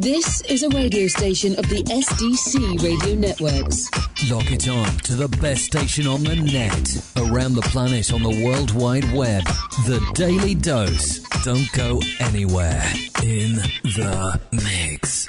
This is a radio station of the SDC Radio Networks. Lock it on to the best station on the net, around the planet on the World Wide Web. The Daily Dose. Don't go anywhere. In the mix.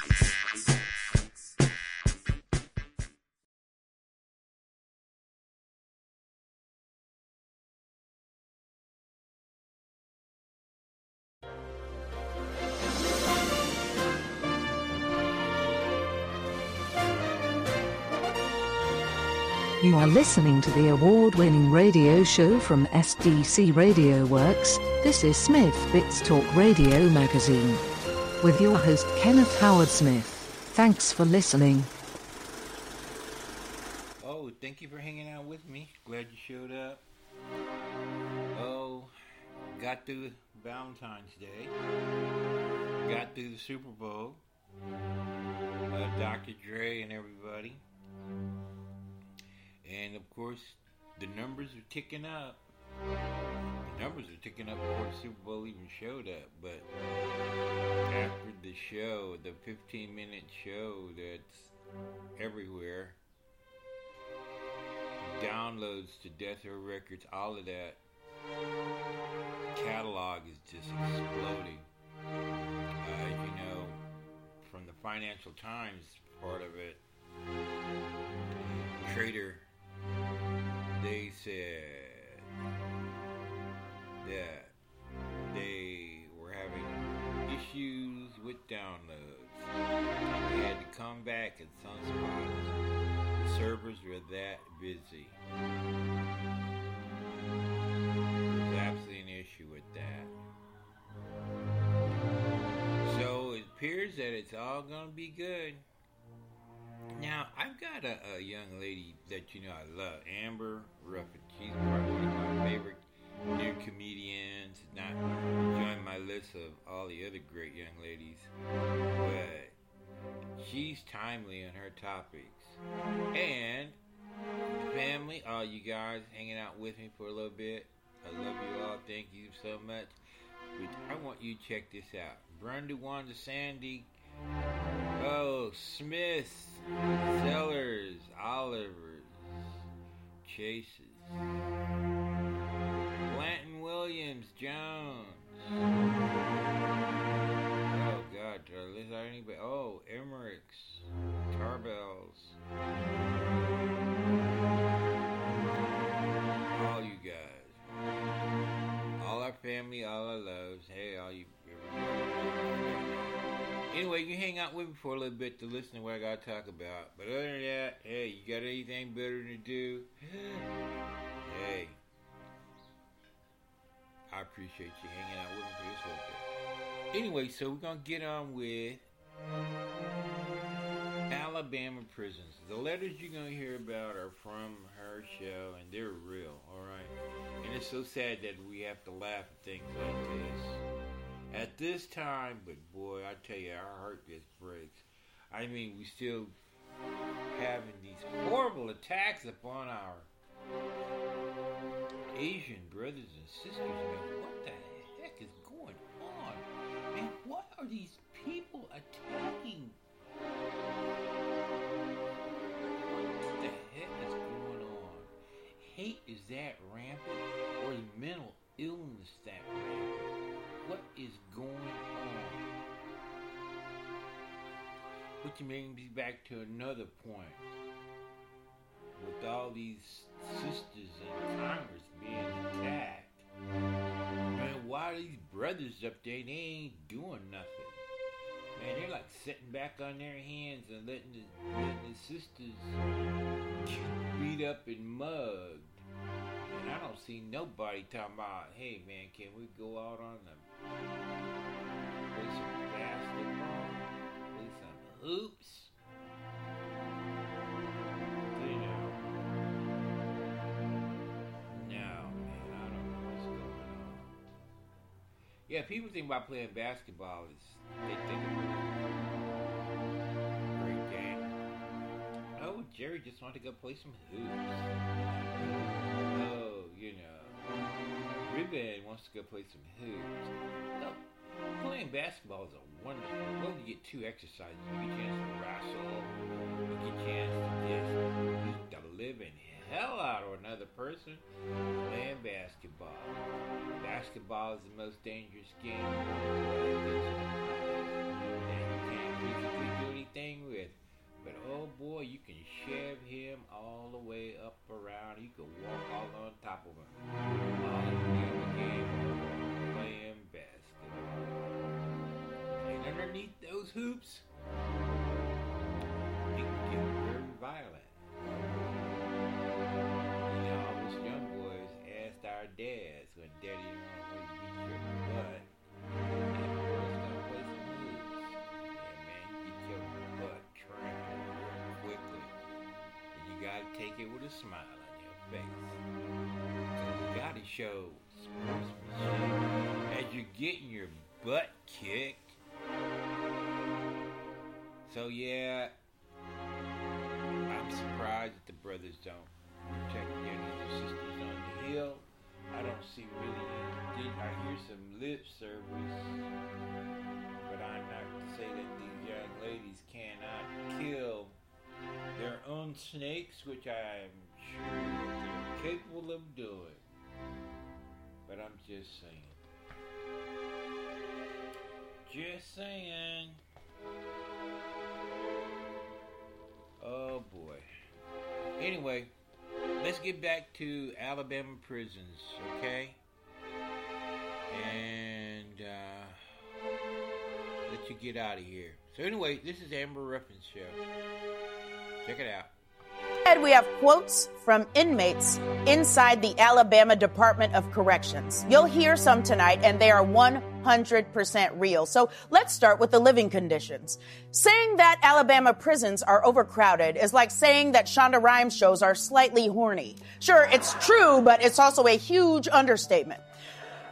Are listening to the award winning radio show from SDC Radio Works. This is Smith Bits Talk Radio Magazine. With your host Kenneth Howard Smith. Thanks for listening. Oh, thank you for hanging out with me. Glad you showed up. Oh, got through Valentine's Day. Got through the Super Bowl. Uh, Dr. Dre and everybody. And of course, the numbers are ticking up. The numbers are ticking up before the Super Bowl even showed up. But after the show, the 15 minute show that's everywhere, downloads to Death Row Records, all of that catalog is just exploding. Uh, you know, from the Financial Times part of it, Trader they said that they were having issues with downloads. They had to come back at some spots. The servers were that busy. There's absolutely an issue with that. So it appears that it's all going to be good. Um, now, I've got a, a, young lady that you know I love, Amber Ruffin. She's probably one of my favorite new comedians. Not join my list of all the other great young ladies, but she's timely on her topics. And family, all you guys hanging out with me for a little bit. I love you all. Thank you so much. But I want you to check this out. Brenda Wanda Sandy. Oh, Smith. Sellers, Olivers, Chases, Blanton Williams, Jones. Oh God, did I list anybody? Oh, Emmerichs, Tarbells. Hang out with me for a little bit to listen to what I got to talk about. But other than that, hey, you got anything better to do? hey, I appreciate you hanging out with me for this little bit. Anyway, so we're going to get on with Alabama prisons. The letters you're going to hear about are from her show, and they're real, alright? And it's so sad that we have to laugh at things like this at this time, but boy, I tell you, our heart just breaks. I mean, we still having these horrible attacks upon our Asian brothers and sisters. Man, what the heck is going on? And what are these people attacking? What the heck is going on? Hate is that rampant, or the mental illness that rampant? What is going on? Which brings me back to another point. With all these sisters in Congress being attacked, man, why are these brothers up there? They ain't doing nothing. Man, they're like sitting back on their hands and letting the, letting the sisters get beat up and mugged. And I don't see nobody talking about, hey man, can we go out on the play some basketball, play some hoops? Know. No, man, I don't know what's going on. Yeah, people think about playing basketball is they think it's a great game. Oh, Jerry just wanted to go play some hoops. Oh, you know. Ruben wants to go play some hoops. Playing basketball is a wonderful. Well, you get two exercises. You get a chance to wrestle. You get a chance to just beat the living hell out of another person playing basketball. Basketball is the most dangerous game Oh boy, you can shove him all the way up around. You can walk all on top of him. All in the game playing basketball. And underneath those hoops, it can get very violent. A smile on your face. Cause you gotta show as you're getting your butt kicked. So yeah, I'm surprised that the brothers don't protect their little sisters on the hill. I don't see really. Did I hear some lip service? But I'm not to say that these young ladies cannot kill own snakes, which I'm sure they're capable of doing. But I'm just saying. Just saying. Oh boy. Anyway, let's get back to Alabama prisons, okay? And uh, let you get out of here. So anyway, this is Amber Ruffin's show. Check it out. Instead, we have quotes from inmates inside the Alabama Department of Corrections. You'll hear some tonight, and they are 100% real. So let's start with the living conditions. Saying that Alabama prisons are overcrowded is like saying that Shonda Rhimes shows are slightly horny. Sure, it's true, but it's also a huge understatement.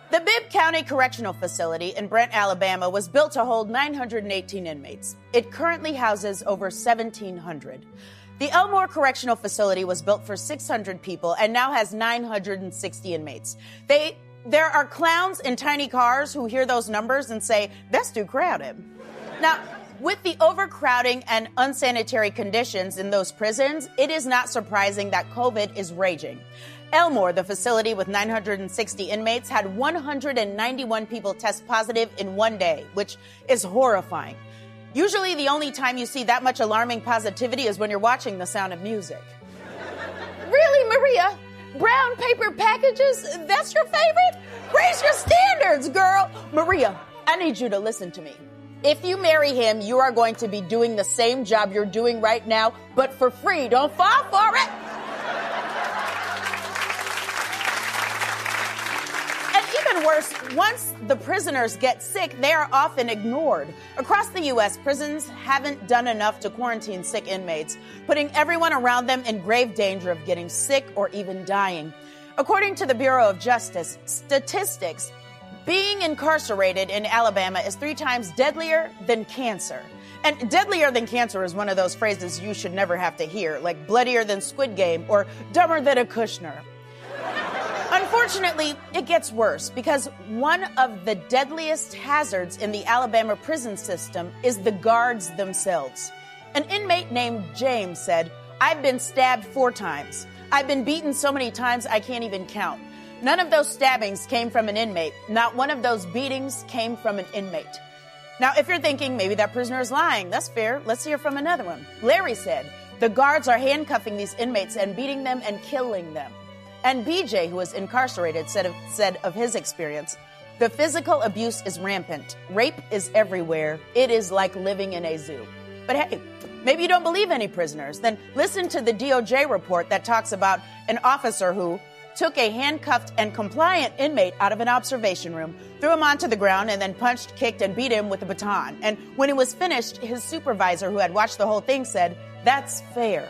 The Bibb County Correctional Facility in Brent, Alabama was built to hold 918 inmates. It currently houses over 1,700. The Elmore Correctional Facility was built for 600 people and now has 960 inmates. They, there are clowns in tiny cars who hear those numbers and say, that's too crowded. Now, with the overcrowding and unsanitary conditions in those prisons, it is not surprising that COVID is raging. Elmore, the facility with 960 inmates, had 191 people test positive in one day, which is horrifying. Usually, the only time you see that much alarming positivity is when you're watching The Sound of Music. really, Maria? Brown paper packages? That's your favorite? Raise your standards, girl! Maria, I need you to listen to me. If you marry him, you are going to be doing the same job you're doing right now, but for free. Don't fall for it! Even worse, once the prisoners get sick, they are often ignored. Across the U.S., prisons haven't done enough to quarantine sick inmates, putting everyone around them in grave danger of getting sick or even dying. According to the Bureau of Justice statistics, being incarcerated in Alabama is three times deadlier than cancer. And deadlier than cancer is one of those phrases you should never have to hear, like bloodier than Squid Game or dumber than a Kushner. Unfortunately, it gets worse because one of the deadliest hazards in the Alabama prison system is the guards themselves. An inmate named James said, I've been stabbed four times. I've been beaten so many times I can't even count. None of those stabbings came from an inmate. Not one of those beatings came from an inmate. Now, if you're thinking maybe that prisoner is lying, that's fair. Let's hear from another one. Larry said, the guards are handcuffing these inmates and beating them and killing them. And BJ, who was incarcerated, said of, said of his experience the physical abuse is rampant. Rape is everywhere. It is like living in a zoo. But hey, maybe you don't believe any prisoners. Then listen to the DOJ report that talks about an officer who took a handcuffed and compliant inmate out of an observation room, threw him onto the ground, and then punched, kicked, and beat him with a baton. And when it was finished, his supervisor, who had watched the whole thing, said, That's fair.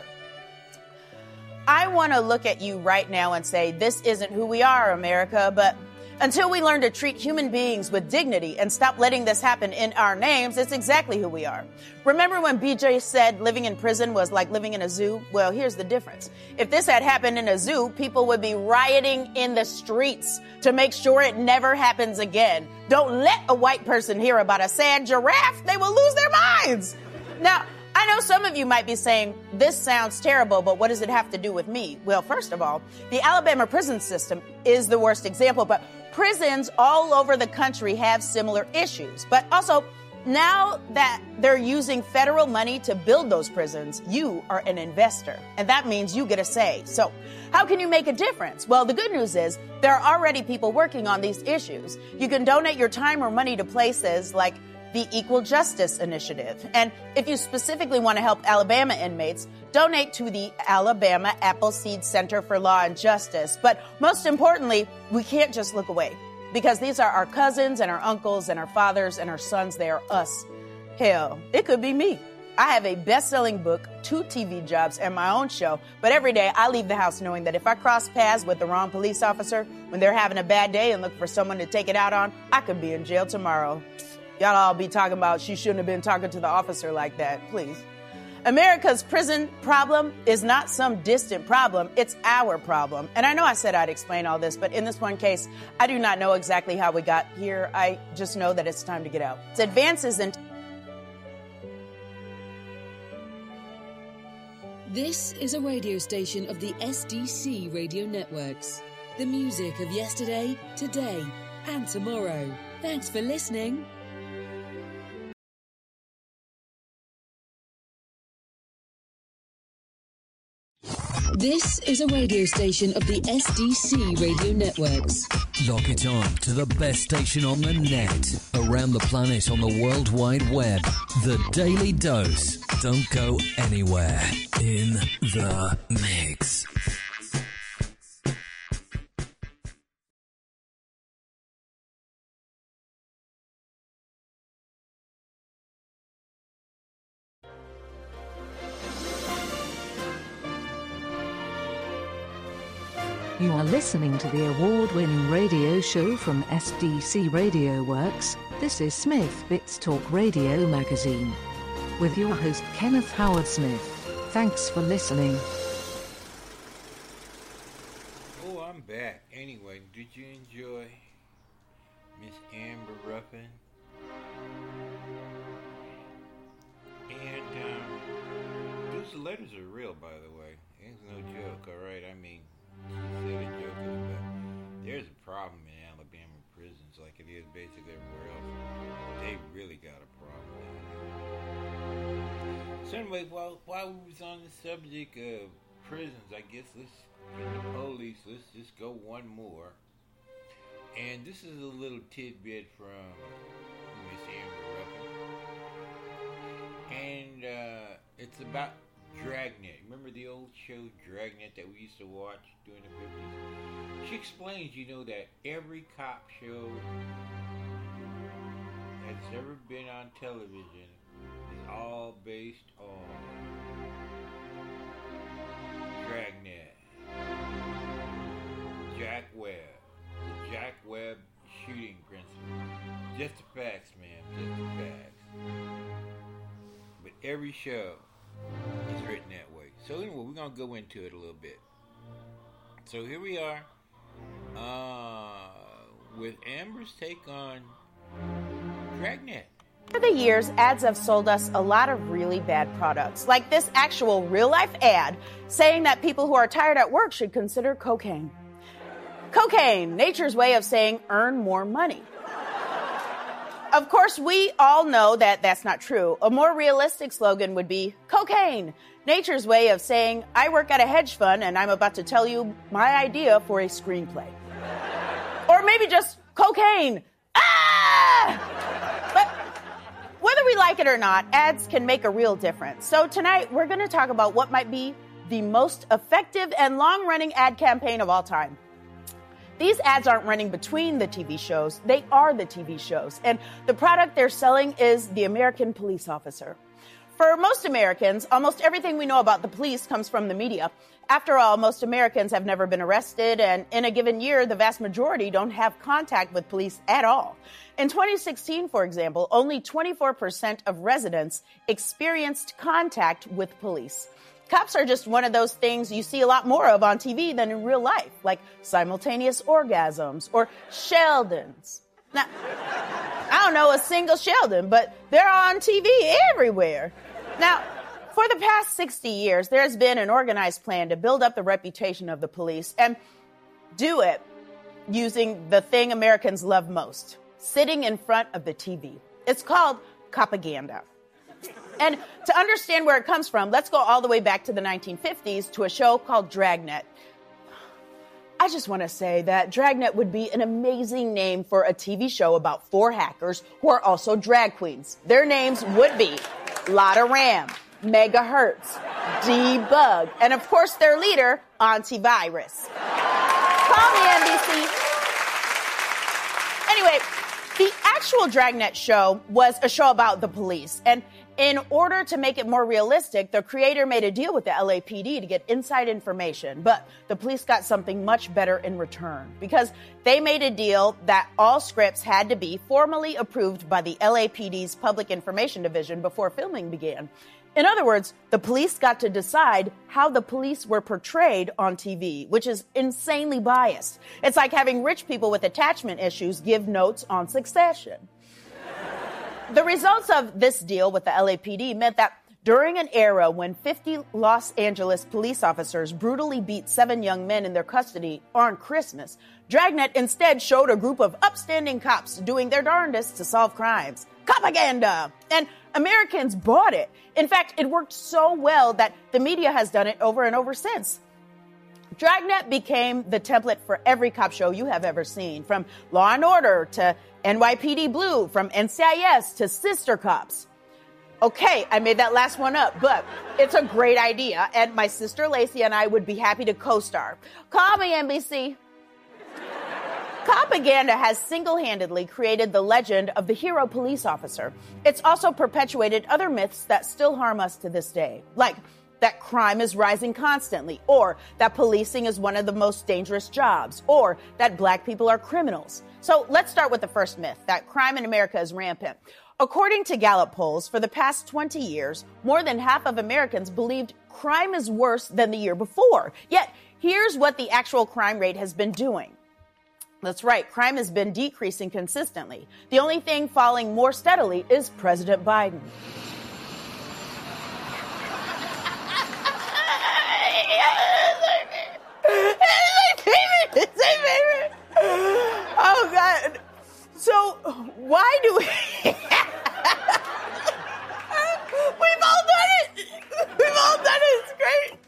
I want to look at you right now and say, this isn't who we are, America, but Until we learn to treat human beings with dignity and stop letting this happen in our names, it's exactly who we are. Remember when BJ said living in prison was like living in a zoo? Well, here's the difference. If this had happened in a zoo, people would be rioting in the streets to make sure it never happens again. Don't let a white person hear about a sad giraffe. They will lose their minds. Now, I know some of you might be saying, this sounds terrible, but what does it have to do with me? Well, first of all, the Alabama prison system is the worst example, but prisons all over the country have similar issues. But also, now that they're using federal money to build those prisons, you are an investor, and that means you get a say. So, how can you make a difference? Well, the good news is there are already people working on these issues. You can donate your time or money to places like the Equal Justice Initiative. And if you specifically want to help Alabama inmates, donate to the Alabama Appleseed Center for Law and Justice. But most importantly, we can't just look away because these are our cousins and our uncles and our fathers and our sons. They are us. Hell, it could be me. I have a best selling book, two TV jobs, and my own show. But every day I leave the house knowing that if I cross paths with the wrong police officer when they're having a bad day and look for someone to take it out on, I could be in jail tomorrow. Y'all all be talking about she shouldn't have been talking to the officer like that, please. America's prison problem is not some distant problem, it's our problem. And I know I said I'd explain all this, but in this one case, I do not know exactly how we got here. I just know that it's time to get out. It's advances in. This is a radio station of the SDC radio networks. The music of yesterday, today, and tomorrow. Thanks for listening. This is a radio station of the SDC radio networks. Lock it on to the best station on the net, around the planet on the World Wide Web. The Daily Dose. Don't go anywhere. In the mix. You are listening to the award winning radio show from SDC Radio Works. This is Smith Bits Talk Radio Magazine. With your host Kenneth Howard Smith. Thanks for listening. Oh, I'm back. Anyway, did you enjoy Miss Amber Ruffin? And um, those letters are real, by the way. It's no joke, all right? I mean, So anyway, while while we was on the subject of prisons, I guess let's the police. Let's just go one more. And this is a little tidbit from Miss Amber Ruffin. And uh, it's about Dragnet. Remember the old show Dragnet that we used to watch during the 50s? She explains, you know, that every cop show that's ever been on television is all based on Dragnet. Jack Webb. The Jack Webb shooting principle. Just the facts, man. Just the facts. But every show is written that way. So anyway, we're gonna go into it a little bit. So here we are, uh, with Amber's take on Dragnet. Over the years, ads have sold us a lot of really bad products, like this actual real life ad saying that people who are tired at work should consider cocaine. Cocaine, nature's way of saying earn more money. Of course, we all know that that's not true. A more realistic slogan would be cocaine, nature's way of saying I work at a hedge fund and I'm about to tell you my idea for a screenplay. or maybe just cocaine. We like it or not, ads can make a real difference. So tonight we're going to talk about what might be the most effective and long running ad campaign of all time. These ads aren't running between the TV shows, they are the TV shows. And the product they're selling is the American police officer. For most Americans, almost everything we know about the police comes from the media. After all, most Americans have never been arrested, and in a given year, the vast majority don't have contact with police at all. In 2016, for example, only 24% of residents experienced contact with police. Cops are just one of those things you see a lot more of on TV than in real life, like simultaneous orgasms or Sheldons. Now, I don't know a single Sheldon, but they're on TV everywhere. Now, for the past 60 years, there's been an organized plan to build up the reputation of the police and do it using the thing Americans love most sitting in front of the TV. It's called propaganda. And to understand where it comes from, let's go all the way back to the 1950s to a show called Dragnet. I just want to say that Dragnet would be an amazing name for a TV show about four hackers who are also drag queens. Their names would be Lotta Ram, Megahertz, Debug, and of course their leader, Antivirus. Call me NBC. Anyway, the actual Dragnet show was a show about the police, and in order to make it more realistic, the creator made a deal with the LAPD to get inside information, but the police got something much better in return because they made a deal that all scripts had to be formally approved by the LAPD's Public Information Division before filming began. In other words, the police got to decide how the police were portrayed on TV, which is insanely biased. It's like having rich people with attachment issues give notes on succession. The results of this deal with the LAPD meant that during an era when 50 Los Angeles police officers brutally beat seven young men in their custody on Christmas, Dragnet instead showed a group of upstanding cops doing their darndest to solve crimes. Propaganda! And Americans bought it. In fact, it worked so well that the media has done it over and over since. Dragnet became the template for every cop show you have ever seen, from Law and Order to NYPD Blue, from NCIS to Sister Cops. Okay, I made that last one up, but it's a great idea, and my sister Lacey and I would be happy to co star. Call me, NBC. Propaganda has single handedly created the legend of the hero police officer. It's also perpetuated other myths that still harm us to this day, like that crime is rising constantly, or that policing is one of the most dangerous jobs, or that black people are criminals. So let's start with the first myth that crime in America is rampant. According to Gallup polls, for the past 20 years, more than half of Americans believed crime is worse than the year before. Yet, here's what the actual crime rate has been doing. That's right, crime has been decreasing consistently. The only thing falling more steadily is President Biden. Oh God. So why do we We've all done it. We've all done it. It's great.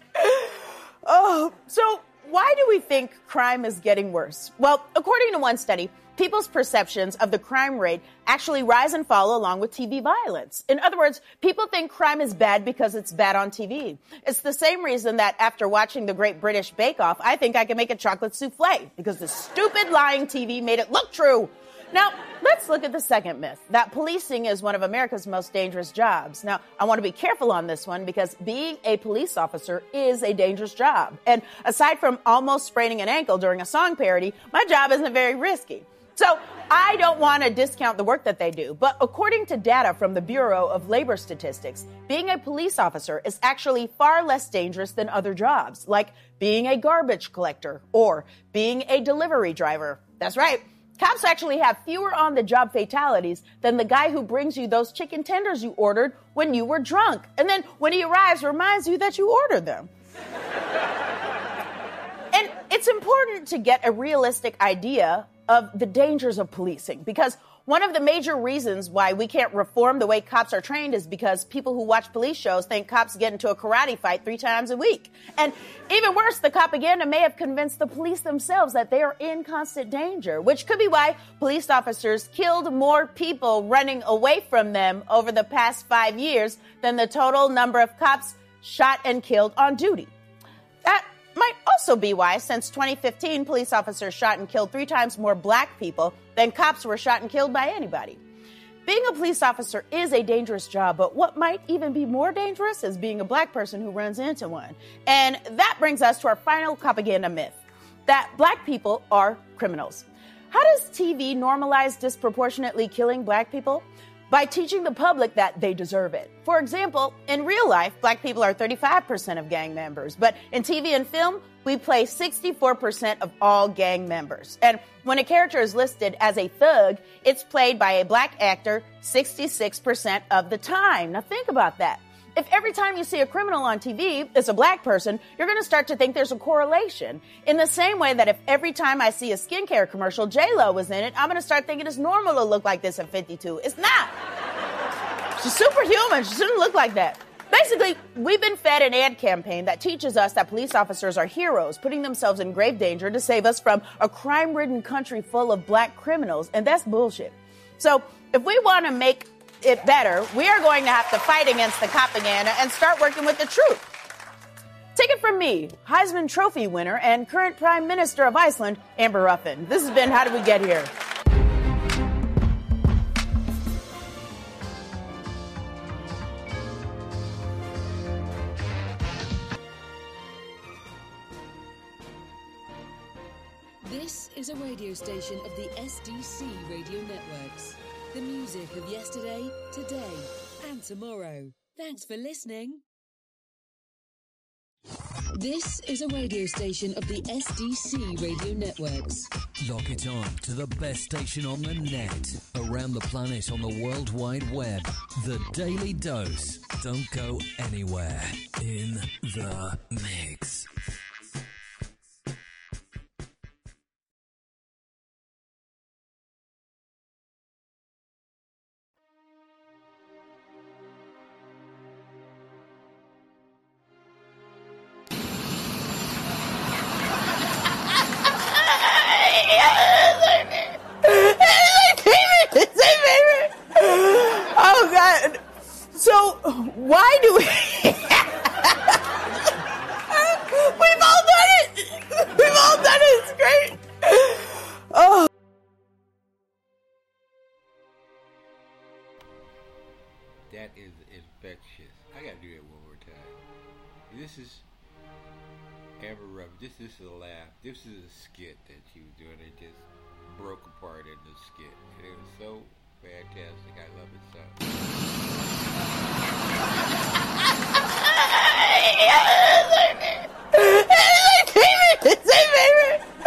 Oh, so why do we think crime is getting worse? Well, according to one study, people's perceptions of the crime rate actually rise and fall along with TV violence. In other words, people think crime is bad because it's bad on TV. It's the same reason that after watching the Great British Bake Off, I think I can make a chocolate souffle because the stupid lying TV made it look true. Now, let's look at the second myth that policing is one of America's most dangerous jobs. Now, I want to be careful on this one because being a police officer is a dangerous job. And aside from almost spraining an ankle during a song parody, my job isn't very risky. So I don't want to discount the work that they do, but according to data from the Bureau of Labor Statistics, being a police officer is actually far less dangerous than other jobs, like being a garbage collector or being a delivery driver. That's right. Cops actually have fewer on the job fatalities than the guy who brings you those chicken tenders you ordered when you were drunk. And then when he arrives, reminds you that you ordered them. and it's important to get a realistic idea of the dangers of policing because one of the major reasons why we can't reform the way cops are trained is because people who watch police shows think cops get into a karate fight three times a week. And even worse, the propaganda may have convinced the police themselves that they are in constant danger, which could be why police officers killed more people running away from them over the past five years than the total number of cops shot and killed on duty. That might also be why, since 2015, police officers shot and killed three times more black people than cops were shot and killed by anybody. being a police officer is a dangerous job, but what might even be more dangerous is being a black person who runs into one. And that brings us to our final propaganda myth that black people are criminals. How does TV normalize disproportionately killing black people? By teaching the public that they deserve it. For example, in real life, black people are 35% of gang members, but in TV and film, we play 64% of all gang members. And when a character is listed as a thug, it's played by a black actor 66% of the time. Now think about that. If every time you see a criminal on TV, it's a black person, you're going to start to think there's a correlation. In the same way that if every time I see a skincare commercial, J-Lo was in it, I'm going to start thinking it's normal to look like this at 52. It's not. She's superhuman. She shouldn't look like that. Basically, we've been fed an ad campaign that teaches us that police officers are heroes, putting themselves in grave danger to save us from a crime ridden country full of black criminals, and that's bullshit. So, if we want to make it better, we are going to have to fight against the propaganda and start working with the truth. Take it from me, Heisman Trophy winner and current Prime Minister of Iceland, Amber Ruffin. This has been How Did We Get Here? This is a radio station of the SDC Radio Networks. The music of yesterday, today, and tomorrow. Thanks for listening. This is a radio station of the SDC Radio Networks. Lock it on to the best station on the net, around the planet on the World Wide Web. The Daily Dose. Don't go anywhere. In the mix.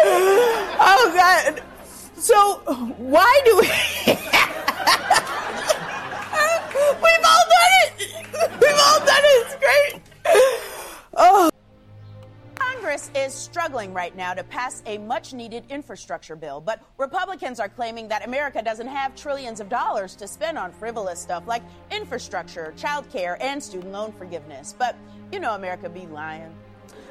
Oh God! So why do we? is struggling right now to pass a much needed infrastructure bill, but Republicans are claiming that America doesn't have trillions of dollars to spend on frivolous stuff like infrastructure, childcare, and student loan forgiveness. But you know, America be lying.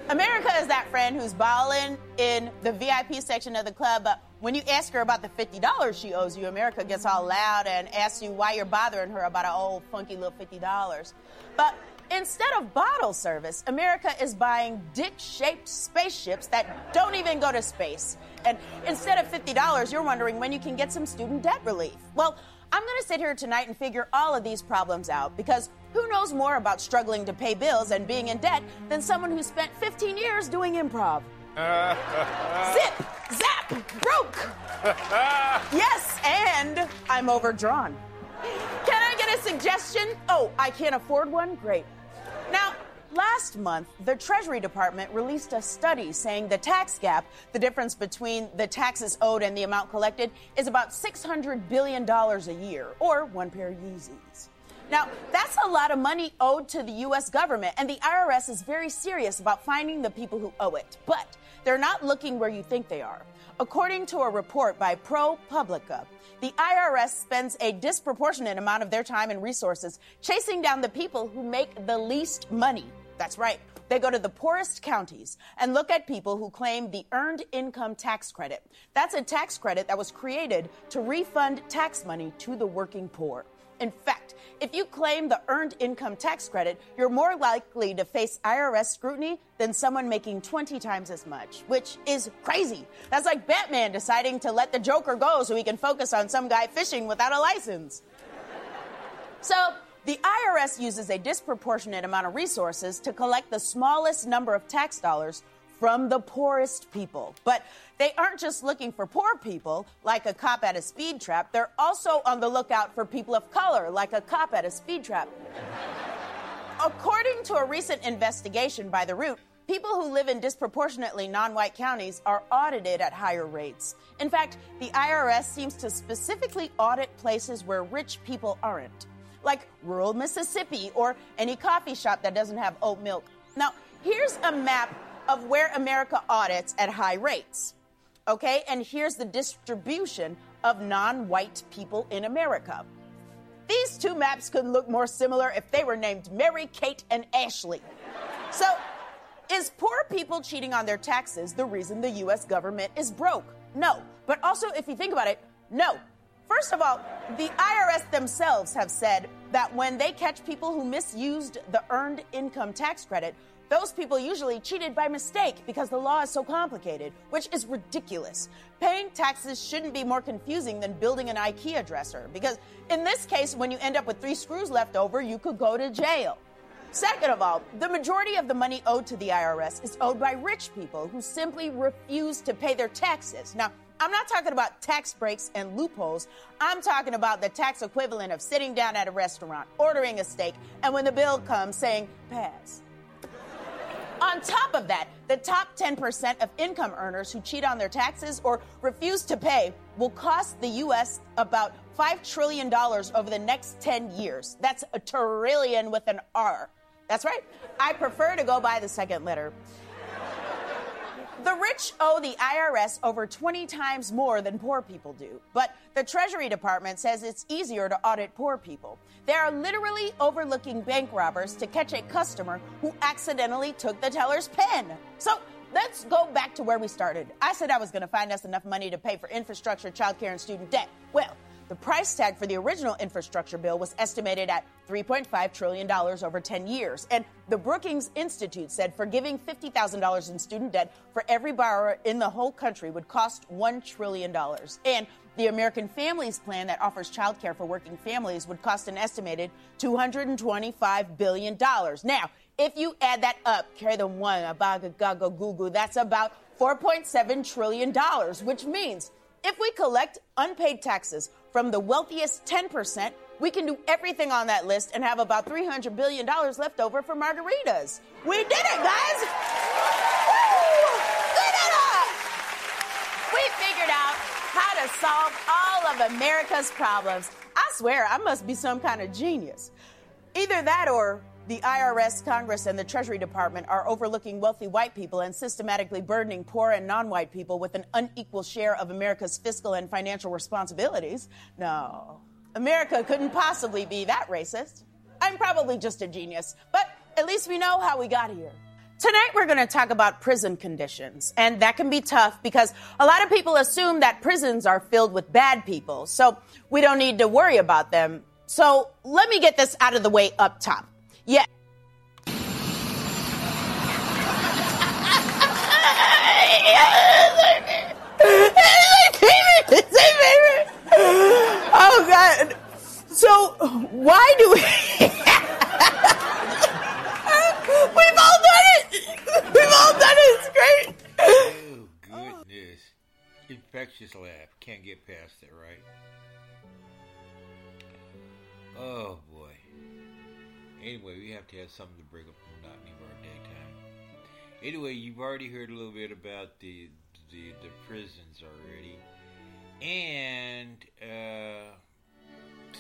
America is that friend who's balling in the VIP section of the club, but when you ask her about the $50 she owes you, America gets all loud and asks you why you're bothering her about an old funky little $50. But instead of bottle service, America is buying dick shaped spaceships that don't even go to space. And instead of $50, you're wondering when you can get some student debt relief. Well, I'm going to sit here tonight and figure all of these problems out because who knows more about struggling to pay bills and being in debt than someone who spent 15 years doing improv? Zip, zap, broke. yes, and I'm overdrawn. Can I get a suggestion? Oh, I can't afford one? Great. Now, last month, the Treasury Department released a study saying the tax gap, the difference between the taxes owed and the amount collected, is about $600 billion a year, or one pair of Yeezys. Now, that's a lot of money owed to the U.S. government, and the IRS is very serious about finding the people who owe it. But they're not looking where you think they are. According to a report by ProPublica, the IRS spends a disproportionate amount of their time and resources chasing down the people who make the least money. That's right. They go to the poorest counties and look at people who claim the Earned Income Tax Credit. That's a tax credit that was created to refund tax money to the working poor. In fact, if you claim the Earned Income Tax Credit, you're more likely to face IRS scrutiny than someone making 20 times as much, which is crazy. That's like Batman deciding to let the Joker go so he can focus on some guy fishing without a license. So, the IRS uses a disproportionate amount of resources to collect the smallest number of tax dollars from the poorest people. But they aren't just looking for poor people, like a cop at a speed trap. They're also on the lookout for people of color, like a cop at a speed trap. According to a recent investigation by The Root, people who live in disproportionately non white counties are audited at higher rates. In fact, the IRS seems to specifically audit places where rich people aren't, like rural Mississippi or any coffee shop that doesn't have oat milk. Now, here's a map of where America audits at high rates. Okay, and here's the distribution of non white people in America. These two maps couldn't look more similar if they were named Mary, Kate, and Ashley. So, is poor people cheating on their taxes the reason the US government is broke? No. But also, if you think about it, no. First of all, the IRS themselves have said that when they catch people who misused the earned income tax credit, those people usually cheated by mistake because the law is so complicated, which is ridiculous. Paying taxes shouldn't be more confusing than building an IKEA dresser because in this case, when you end up with three screws left over, you could go to jail. Second of all, the majority of the money owed to the IRS is owed by rich people who simply refuse to pay their taxes. Now, I'm not talking about tax breaks and loopholes. I'm talking about the tax equivalent of sitting down at a restaurant, ordering a steak, and when the bill comes, saying, pass. On top of that, the top 10% of income earners who cheat on their taxes or refuse to pay will cost the U.S. about $5 trillion over the next 10 years. That's a trillion with an R. That's right. I prefer to go by the second letter. The rich owe the IRS over 20 times more than poor people do, but the Treasury Department says it's easier to audit poor people. They are literally overlooking bank robbers to catch a customer who accidentally took the teller's pen. So let's go back to where we started. I said I was going to find us enough money to pay for infrastructure, childcare, and student debt. Well, the price tag for the original infrastructure bill was estimated at $3.5 trillion over 10 years. And the Brookings Institute said forgiving $50,000 in student debt for every borrower in the whole country would cost $1 trillion. And the American Families Plan that offers child care for working families would cost an estimated $225 billion. Now, if you add that up, carry the one, abaga, gaga, goo that's about $4.7 trillion, which means if we collect unpaid taxes from the wealthiest 10%, we can do everything on that list and have about $300 billion left over for margaritas. We did it, guys! Woo! It! We figured out how to solve all of America's problems. I swear, I must be some kind of genius. Either that or the IRS, Congress, and the Treasury Department are overlooking wealthy white people and systematically burdening poor and non white people with an unequal share of America's fiscal and financial responsibilities. No, America couldn't possibly be that racist. I'm probably just a genius, but at least we know how we got here. Tonight, we're going to talk about prison conditions, and that can be tough because a lot of people assume that prisons are filled with bad people, so we don't need to worry about them. So let me get this out of the way up top. Yeah. It's a baby Oh God. So why do we? We've all done it. We've all done it. It's great. Oh, goodness. Infectious laugh. Can't get past it, right? Oh, boy. Anyway, we have to have something to break up the monotony of our daytime. Anyway, you've already heard a little bit about the the, the prisons already, and uh,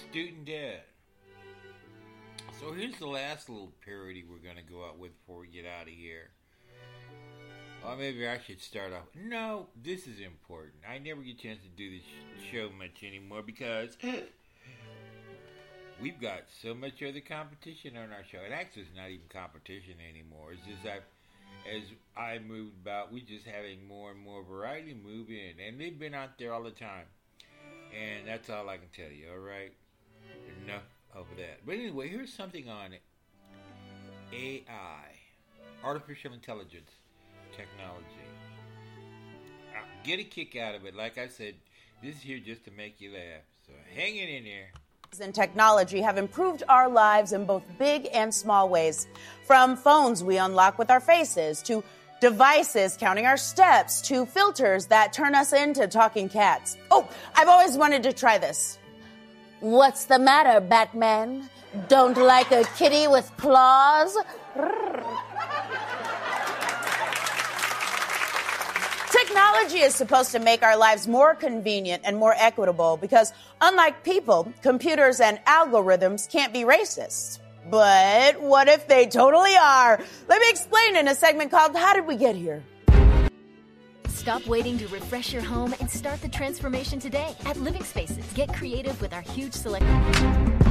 student debt. So here's the last little parody we're gonna go out with before we get out of here. Or maybe I should start off. No, this is important. I never get a chance to do this show much anymore because we've got so much other competition on our show. It actually is not even competition anymore. It's just that as I moved about, we're just having more and more variety move in, and they've been out there all the time. And that's all I can tell you. All right, enough of that. But anyway, here's something on. AI, artificial intelligence technology. Uh, Get a kick out of it. Like I said, this is here just to make you laugh. So hang it in there. And technology have improved our lives in both big and small ways. From phones we unlock with our faces to devices counting our steps to filters that turn us into talking cats. Oh, I've always wanted to try this. What's the matter, Batman? Don't like a kitty with claws? Technology is supposed to make our lives more convenient and more equitable because, unlike people, computers and algorithms can't be racist. But what if they totally are? Let me explain in a segment called How Did We Get Here? Stop waiting to refresh your home and start the transformation today at Living Spaces. Get creative with our huge selection.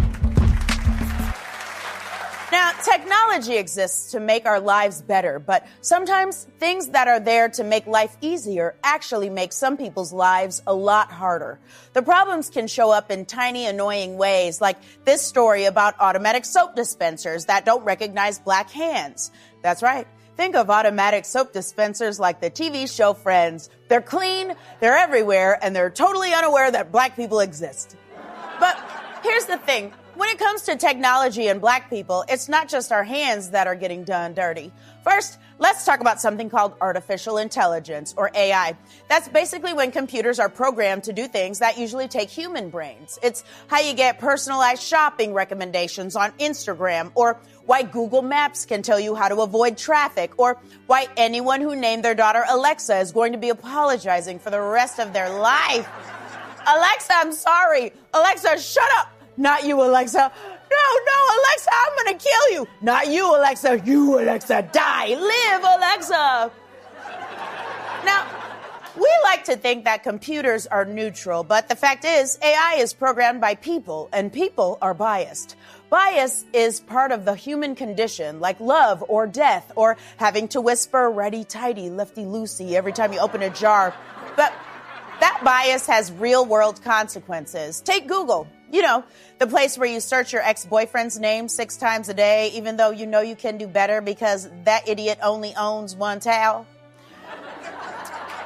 Now, technology exists to make our lives better, but sometimes things that are there to make life easier actually make some people's lives a lot harder. The problems can show up in tiny, annoying ways, like this story about automatic soap dispensers that don't recognize black hands. That's right. Think of automatic soap dispensers like the TV show Friends. They're clean, they're everywhere, and they're totally unaware that black people exist. But here's the thing when it comes to technology and black people, it's not just our hands that are getting done dirty. First, let's talk about something called artificial intelligence or AI. That's basically when computers are programmed to do things that usually take human brains. It's how you get personalized shopping recommendations on Instagram or why Google Maps can tell you how to avoid traffic or why anyone who named their daughter Alexa is going to be apologizing for the rest of their life. Alexa, I'm sorry. Alexa, shut up. Not you, Alexa. No, no, Alexa, I'm gonna kill you. Not you, Alexa. You, Alexa, die. Live, Alexa. Now, we like to think that computers are neutral, but the fact is, AI is programmed by people, and people are biased. Bias is part of the human condition, like love or death, or having to whisper righty tighty, lefty loosey every time you open a jar. But that bias has real world consequences. Take Google. You know, the place where you search your ex boyfriend's name six times a day, even though you know you can do better because that idiot only owns one towel.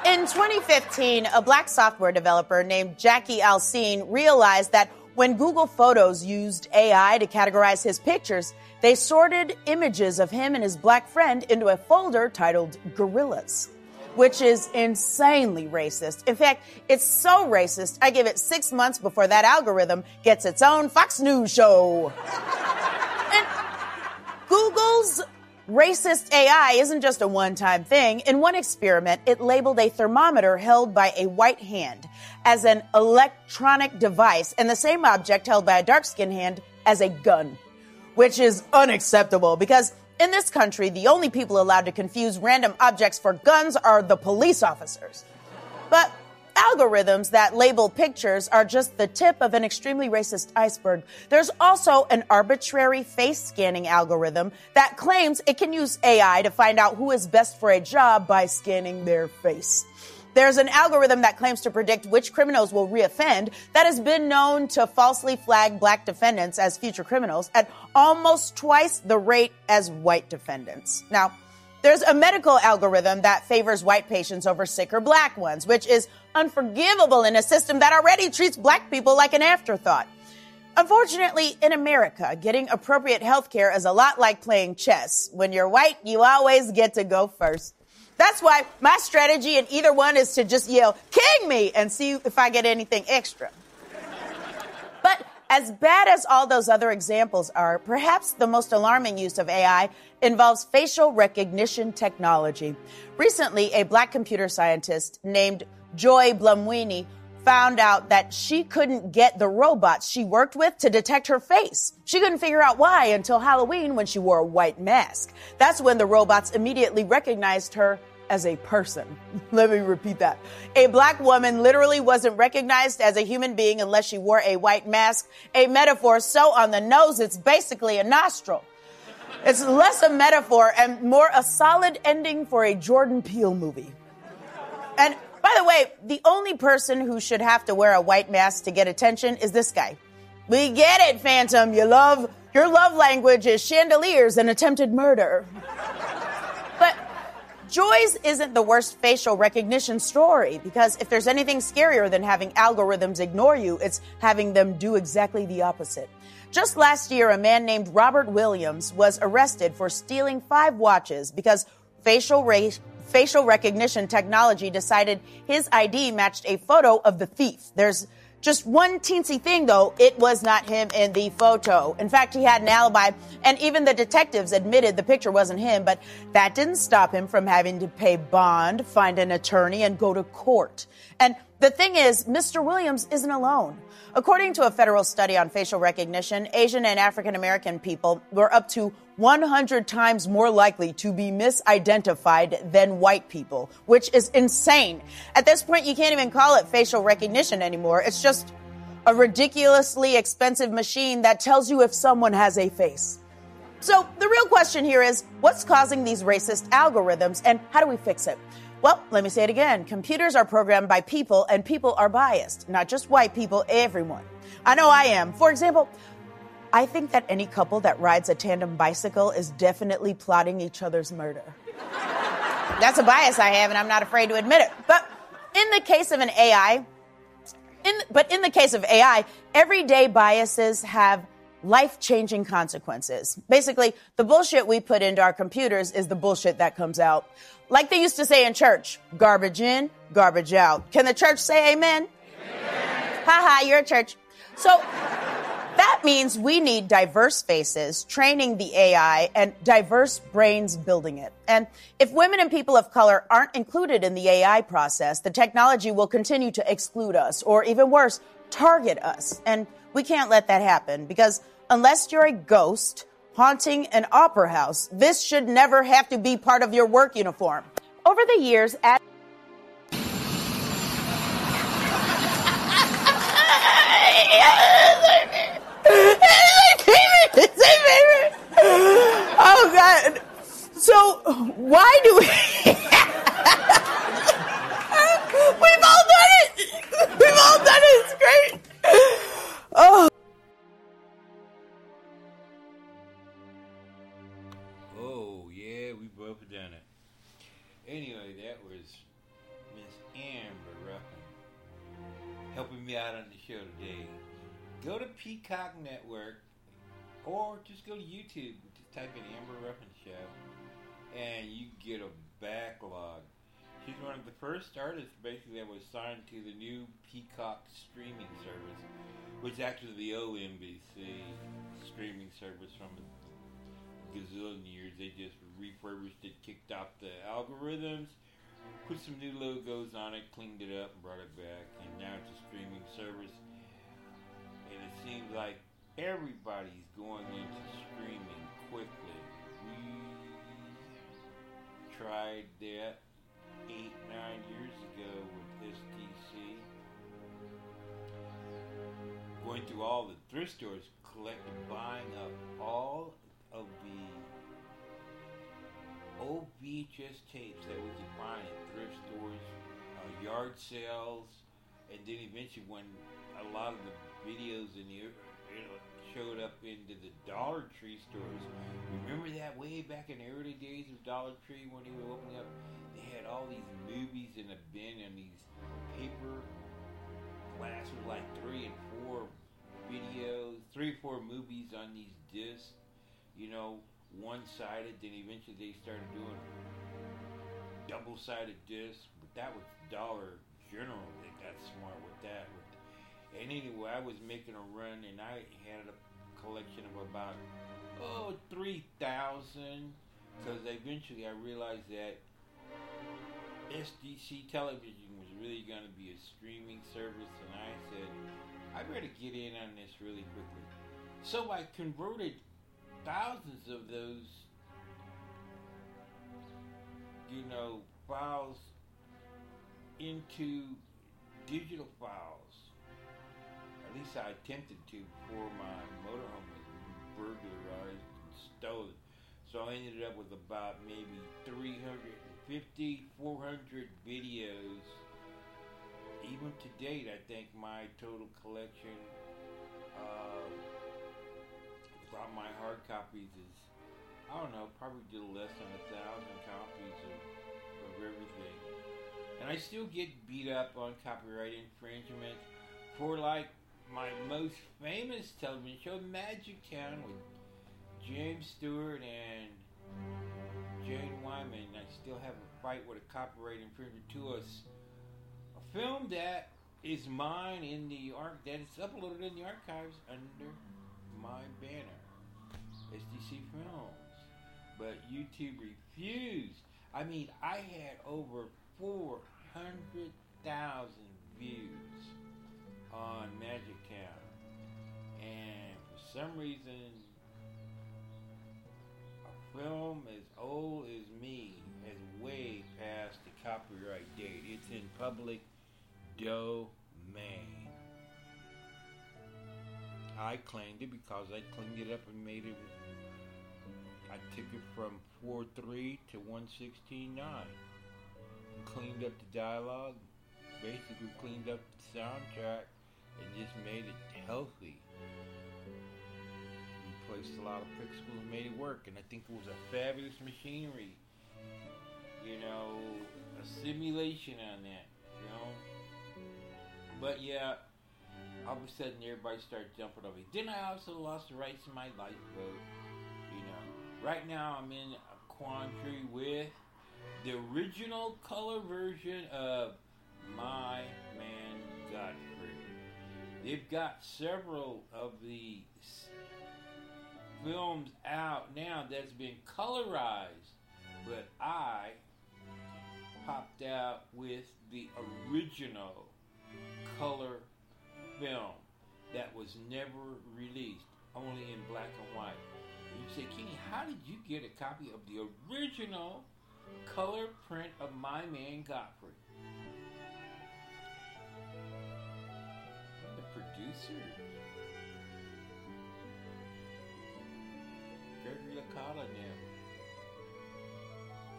In 2015, a black software developer named Jacky Alciné realized that when Google Photos used AI to categorize his pictures, they sorted images of him and his black friend into a folder titled Gorillas which is insanely racist. In fact, it's so racist, I give it six months before that algorithm gets its own Fox News show. and Google's racist AI isn't just a one time thing. In one experiment, it labeled a thermometer held by a white hand as an electronic device and the same object held by a dark skinned hand as a gun, which is unacceptable because in this country, the only people allowed to confuse random objects for guns are the police officers. But algorithms that label pictures are just the tip of an extremely racist iceberg. There's also an arbitrary face scanning algorithm that claims it can use AI to find out who is best for a job by scanning their face. There's an algorithm that claims to predict which criminals will reoffend that has been known to falsely flag black defendants as future criminals at almost twice the rate as white defendants. Now, there's a medical algorithm that favors white patients over sicker black ones, which is unforgivable in a system that already treats black people like an afterthought. Unfortunately, in America, getting appropriate health care is a lot like playing chess. When you're white, you always get to go first. That's why my strategy in either one is to just yell, King me, and see if I get anything extra. But as bad as all those other examples are, perhaps the most alarming use of AI involves facial recognition technology. Recently, a black computer scientist named Joy Buolamwini found out that she couldn't get the robots she worked with to detect her face. She couldn't figure out why until Halloween when she wore a white mask. That's when the robots immediately recognized her as a person. Let me repeat that. A black woman literally wasn't recognized as a human being unless she wore a white mask, a metaphor so on the nose it's basically a nostril. It's less a metaphor and more a solid ending for a Jordan Peele movie. And by the way, the only person who should have to wear a white mask to get attention is this guy. We get it, Phantom. You love, your love language is chandeliers and attempted murder. but Joy's isn't the worst facial recognition story because if there's anything scarier than having algorithms ignore you, it's having them do exactly the opposite. Just last year, a man named Robert Williams was arrested for stealing five watches because facial ra- facial recognition technology decided his ID matched a photo of the thief. There's just one teensy thing though, it was not him in the photo. In fact, he had an alibi, and even the detectives admitted the picture wasn't him, but that didn't stop him from having to pay bond, find an attorney, and go to court. And the thing is, Mr. Williams isn't alone. According to a federal study on facial recognition, Asian and African American people were up to 100 times more likely to be misidentified than white people, which is insane. At this point, you can't even call it facial recognition anymore. It's just a ridiculously expensive machine that tells you if someone has a face. So the real question here is what's causing these racist algorithms and how do we fix it? Well, let me say it again. Computers are programmed by people and people are biased. Not just white people, everyone. I know I am. For example, I think that any couple that rides a tandem bicycle is definitely plotting each other's murder. That's a bias I have, and I'm not afraid to admit it. But in the case of an AI, in, but in the case of AI, everyday biases have life changing consequences. Basically, the bullshit we put into our computers is the bullshit that comes out. Like they used to say in church garbage in, garbage out. Can the church say amen? amen. Ha ha, you're a church. So, that means we need diverse faces training the AI and diverse brains building it. And if women and people of color aren't included in the AI process, the technology will continue to exclude us or even worse, target us. And we can't let that happen because unless you're a ghost haunting an opera house, this should never have to be part of your work uniform. Over the years, at oh God. So why do we We've all done it! We've all done it, it's great. Oh Anyway, that was Miss Amber Ruffin helping me out on the show today. Go to Peacock Network or just go to YouTube. Just type in Amber Ruffin Show and you get a backlog. She's one of the first artists basically that was signed to the new Peacock streaming service, which is actually the old NBC streaming service from gazillion years. They just refurbished it, kicked off the algorithms, put some new logos on it, cleaned it up, and brought it back. And now it's a streaming service. And it seems like everybody's going into streaming quickly. We tried that eight, nine years ago with SDC. Going through all the thrift stores, collecting, buying up all of the old VHS tapes that we could find at thrift stores, uh, yard sales, and then eventually when a lot of the videos in the showed up into the Dollar Tree stores. Remember that way back in the early days of Dollar Tree when they were opening up? They had all these movies in a bin and these paper glass with like three and four videos, three or four movies on these discs. You know, one-sided. Then eventually they started doing double-sided discs, but that was Dollar General. They got smart with that. And anyway, I was making a run, and I had a collection of about oh three thousand. Because eventually I realized that SDC television was really going to be a streaming service, and I said I better get in on this really quickly. So I converted thousands of those, you know, files into digital files. At least I attempted to before my motorhome was burglarized and stolen. So I ended up with about maybe 350, 400 videos. Even to date, I think my total collection hard copies is, I don't know, probably little less than a thousand copies of everything. And I still get beat up on copyright infringement for like my most famous television show, Magic Town, with James Stewart and Jane Wyman. I still have a fight with a copyright infringement to us. A film that is mine in the arc that is uploaded in the archives under my banner, SDC Films. But YouTube refused. I mean, I had over 400,000 views on Magic Town. And for some reason, a film as old as me has way past the copyright date. It's in public domain. I claimed it because I cleaned it up and made it. I took it from 4.3 to 116.9. Cleaned up the dialogue, basically cleaned up the soundtrack, and just made it healthy. Replaced a lot of pixels and made it work, and I think it was a fabulous machinery. You know, a simulation on that. You know, but yeah, all of a sudden everybody started jumping over. Then I also lost the rights to my lifeboat. Right now I'm in a quandary with the original color version of My Man Godfrey. They've got several of the films out now that's been colorized, but I popped out with the original color film that was never released, only in black and white. You say, Kenny, how did you get a copy of the original color print of My Man Godfrey? The producer. Gregory Licata now.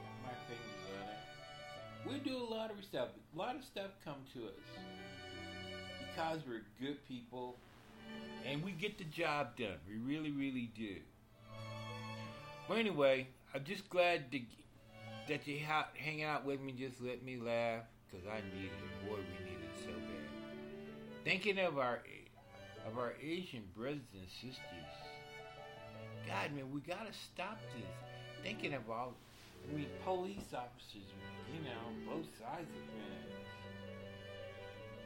Got my fingers on it. We do a lot of stuff. A lot of stuff come to us because we're good people and we get the job done. We really, really do. But anyway, I'm just glad to, that you ha- hang out with me. Just let me laugh because I needed it. Boy, we need it so bad. Thinking of our of our Asian brothers and sisters. God, man, we gotta stop this. Thinking all, I mean, police officers, you know, both sides of things.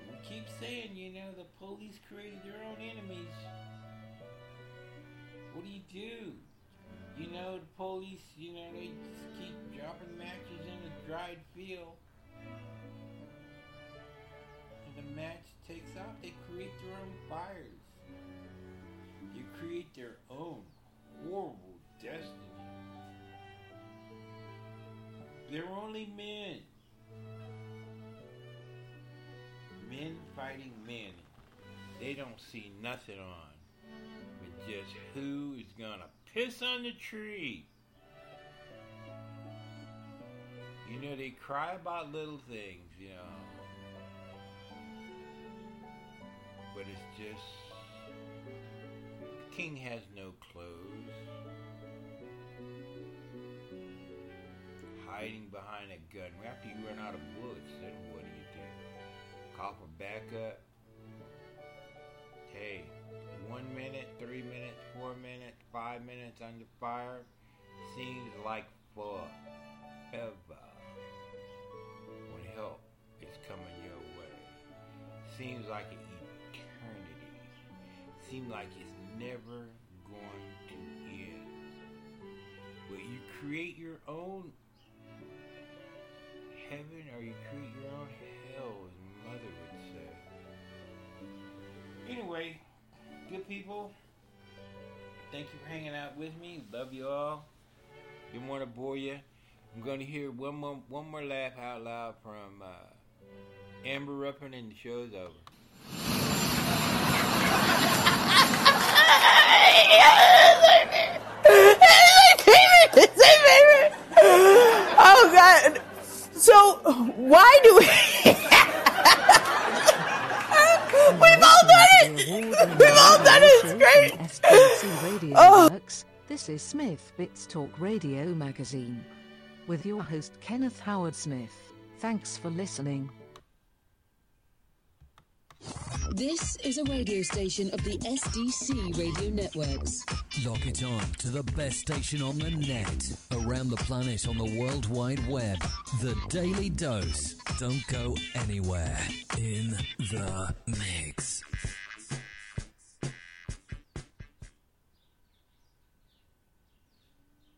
We keep saying, you know, the police created their own enemies. What do you do? You know, the police, you know, they just keep dropping matches in a dried field. And the match takes off. They create their own fires. They create their own horrible destiny. They're only men. Men fighting men. They don't see nothing on. But just who is gonna piss on the tree. You know, they cry about little things, you know. But it's just. The king has no clothes. Hiding behind a gun. After you run out of bullets, then what do you do? Call for backup? Hey, one minute, three minutes, four minutes, five minutes under fire seems like forever when help is coming your way. Seems like an eternity. Seems like it's never going to end. But you create your own heaven or you create your own hell, as mother would say. Anyway, good people. Thank you for hanging out with me. Love you all. Didn't want to bore you. I'm going to hear one more one more laugh out loud from uh, Amber Ruffin, and the show's over. Oh God! So why do we? We've all done it. We've all done it. It's great. SDC oh. Radio Oh. This is SmithBits Talk Radio Magazine. with your host Kenneth Howard Smith. Thanks for listening. This is a radio station of the SDC Radio Networks. Lock it on to the best station on the net, around the planet on the World Wide Web. The Daily Dose. Don't go anywhere. In the mix.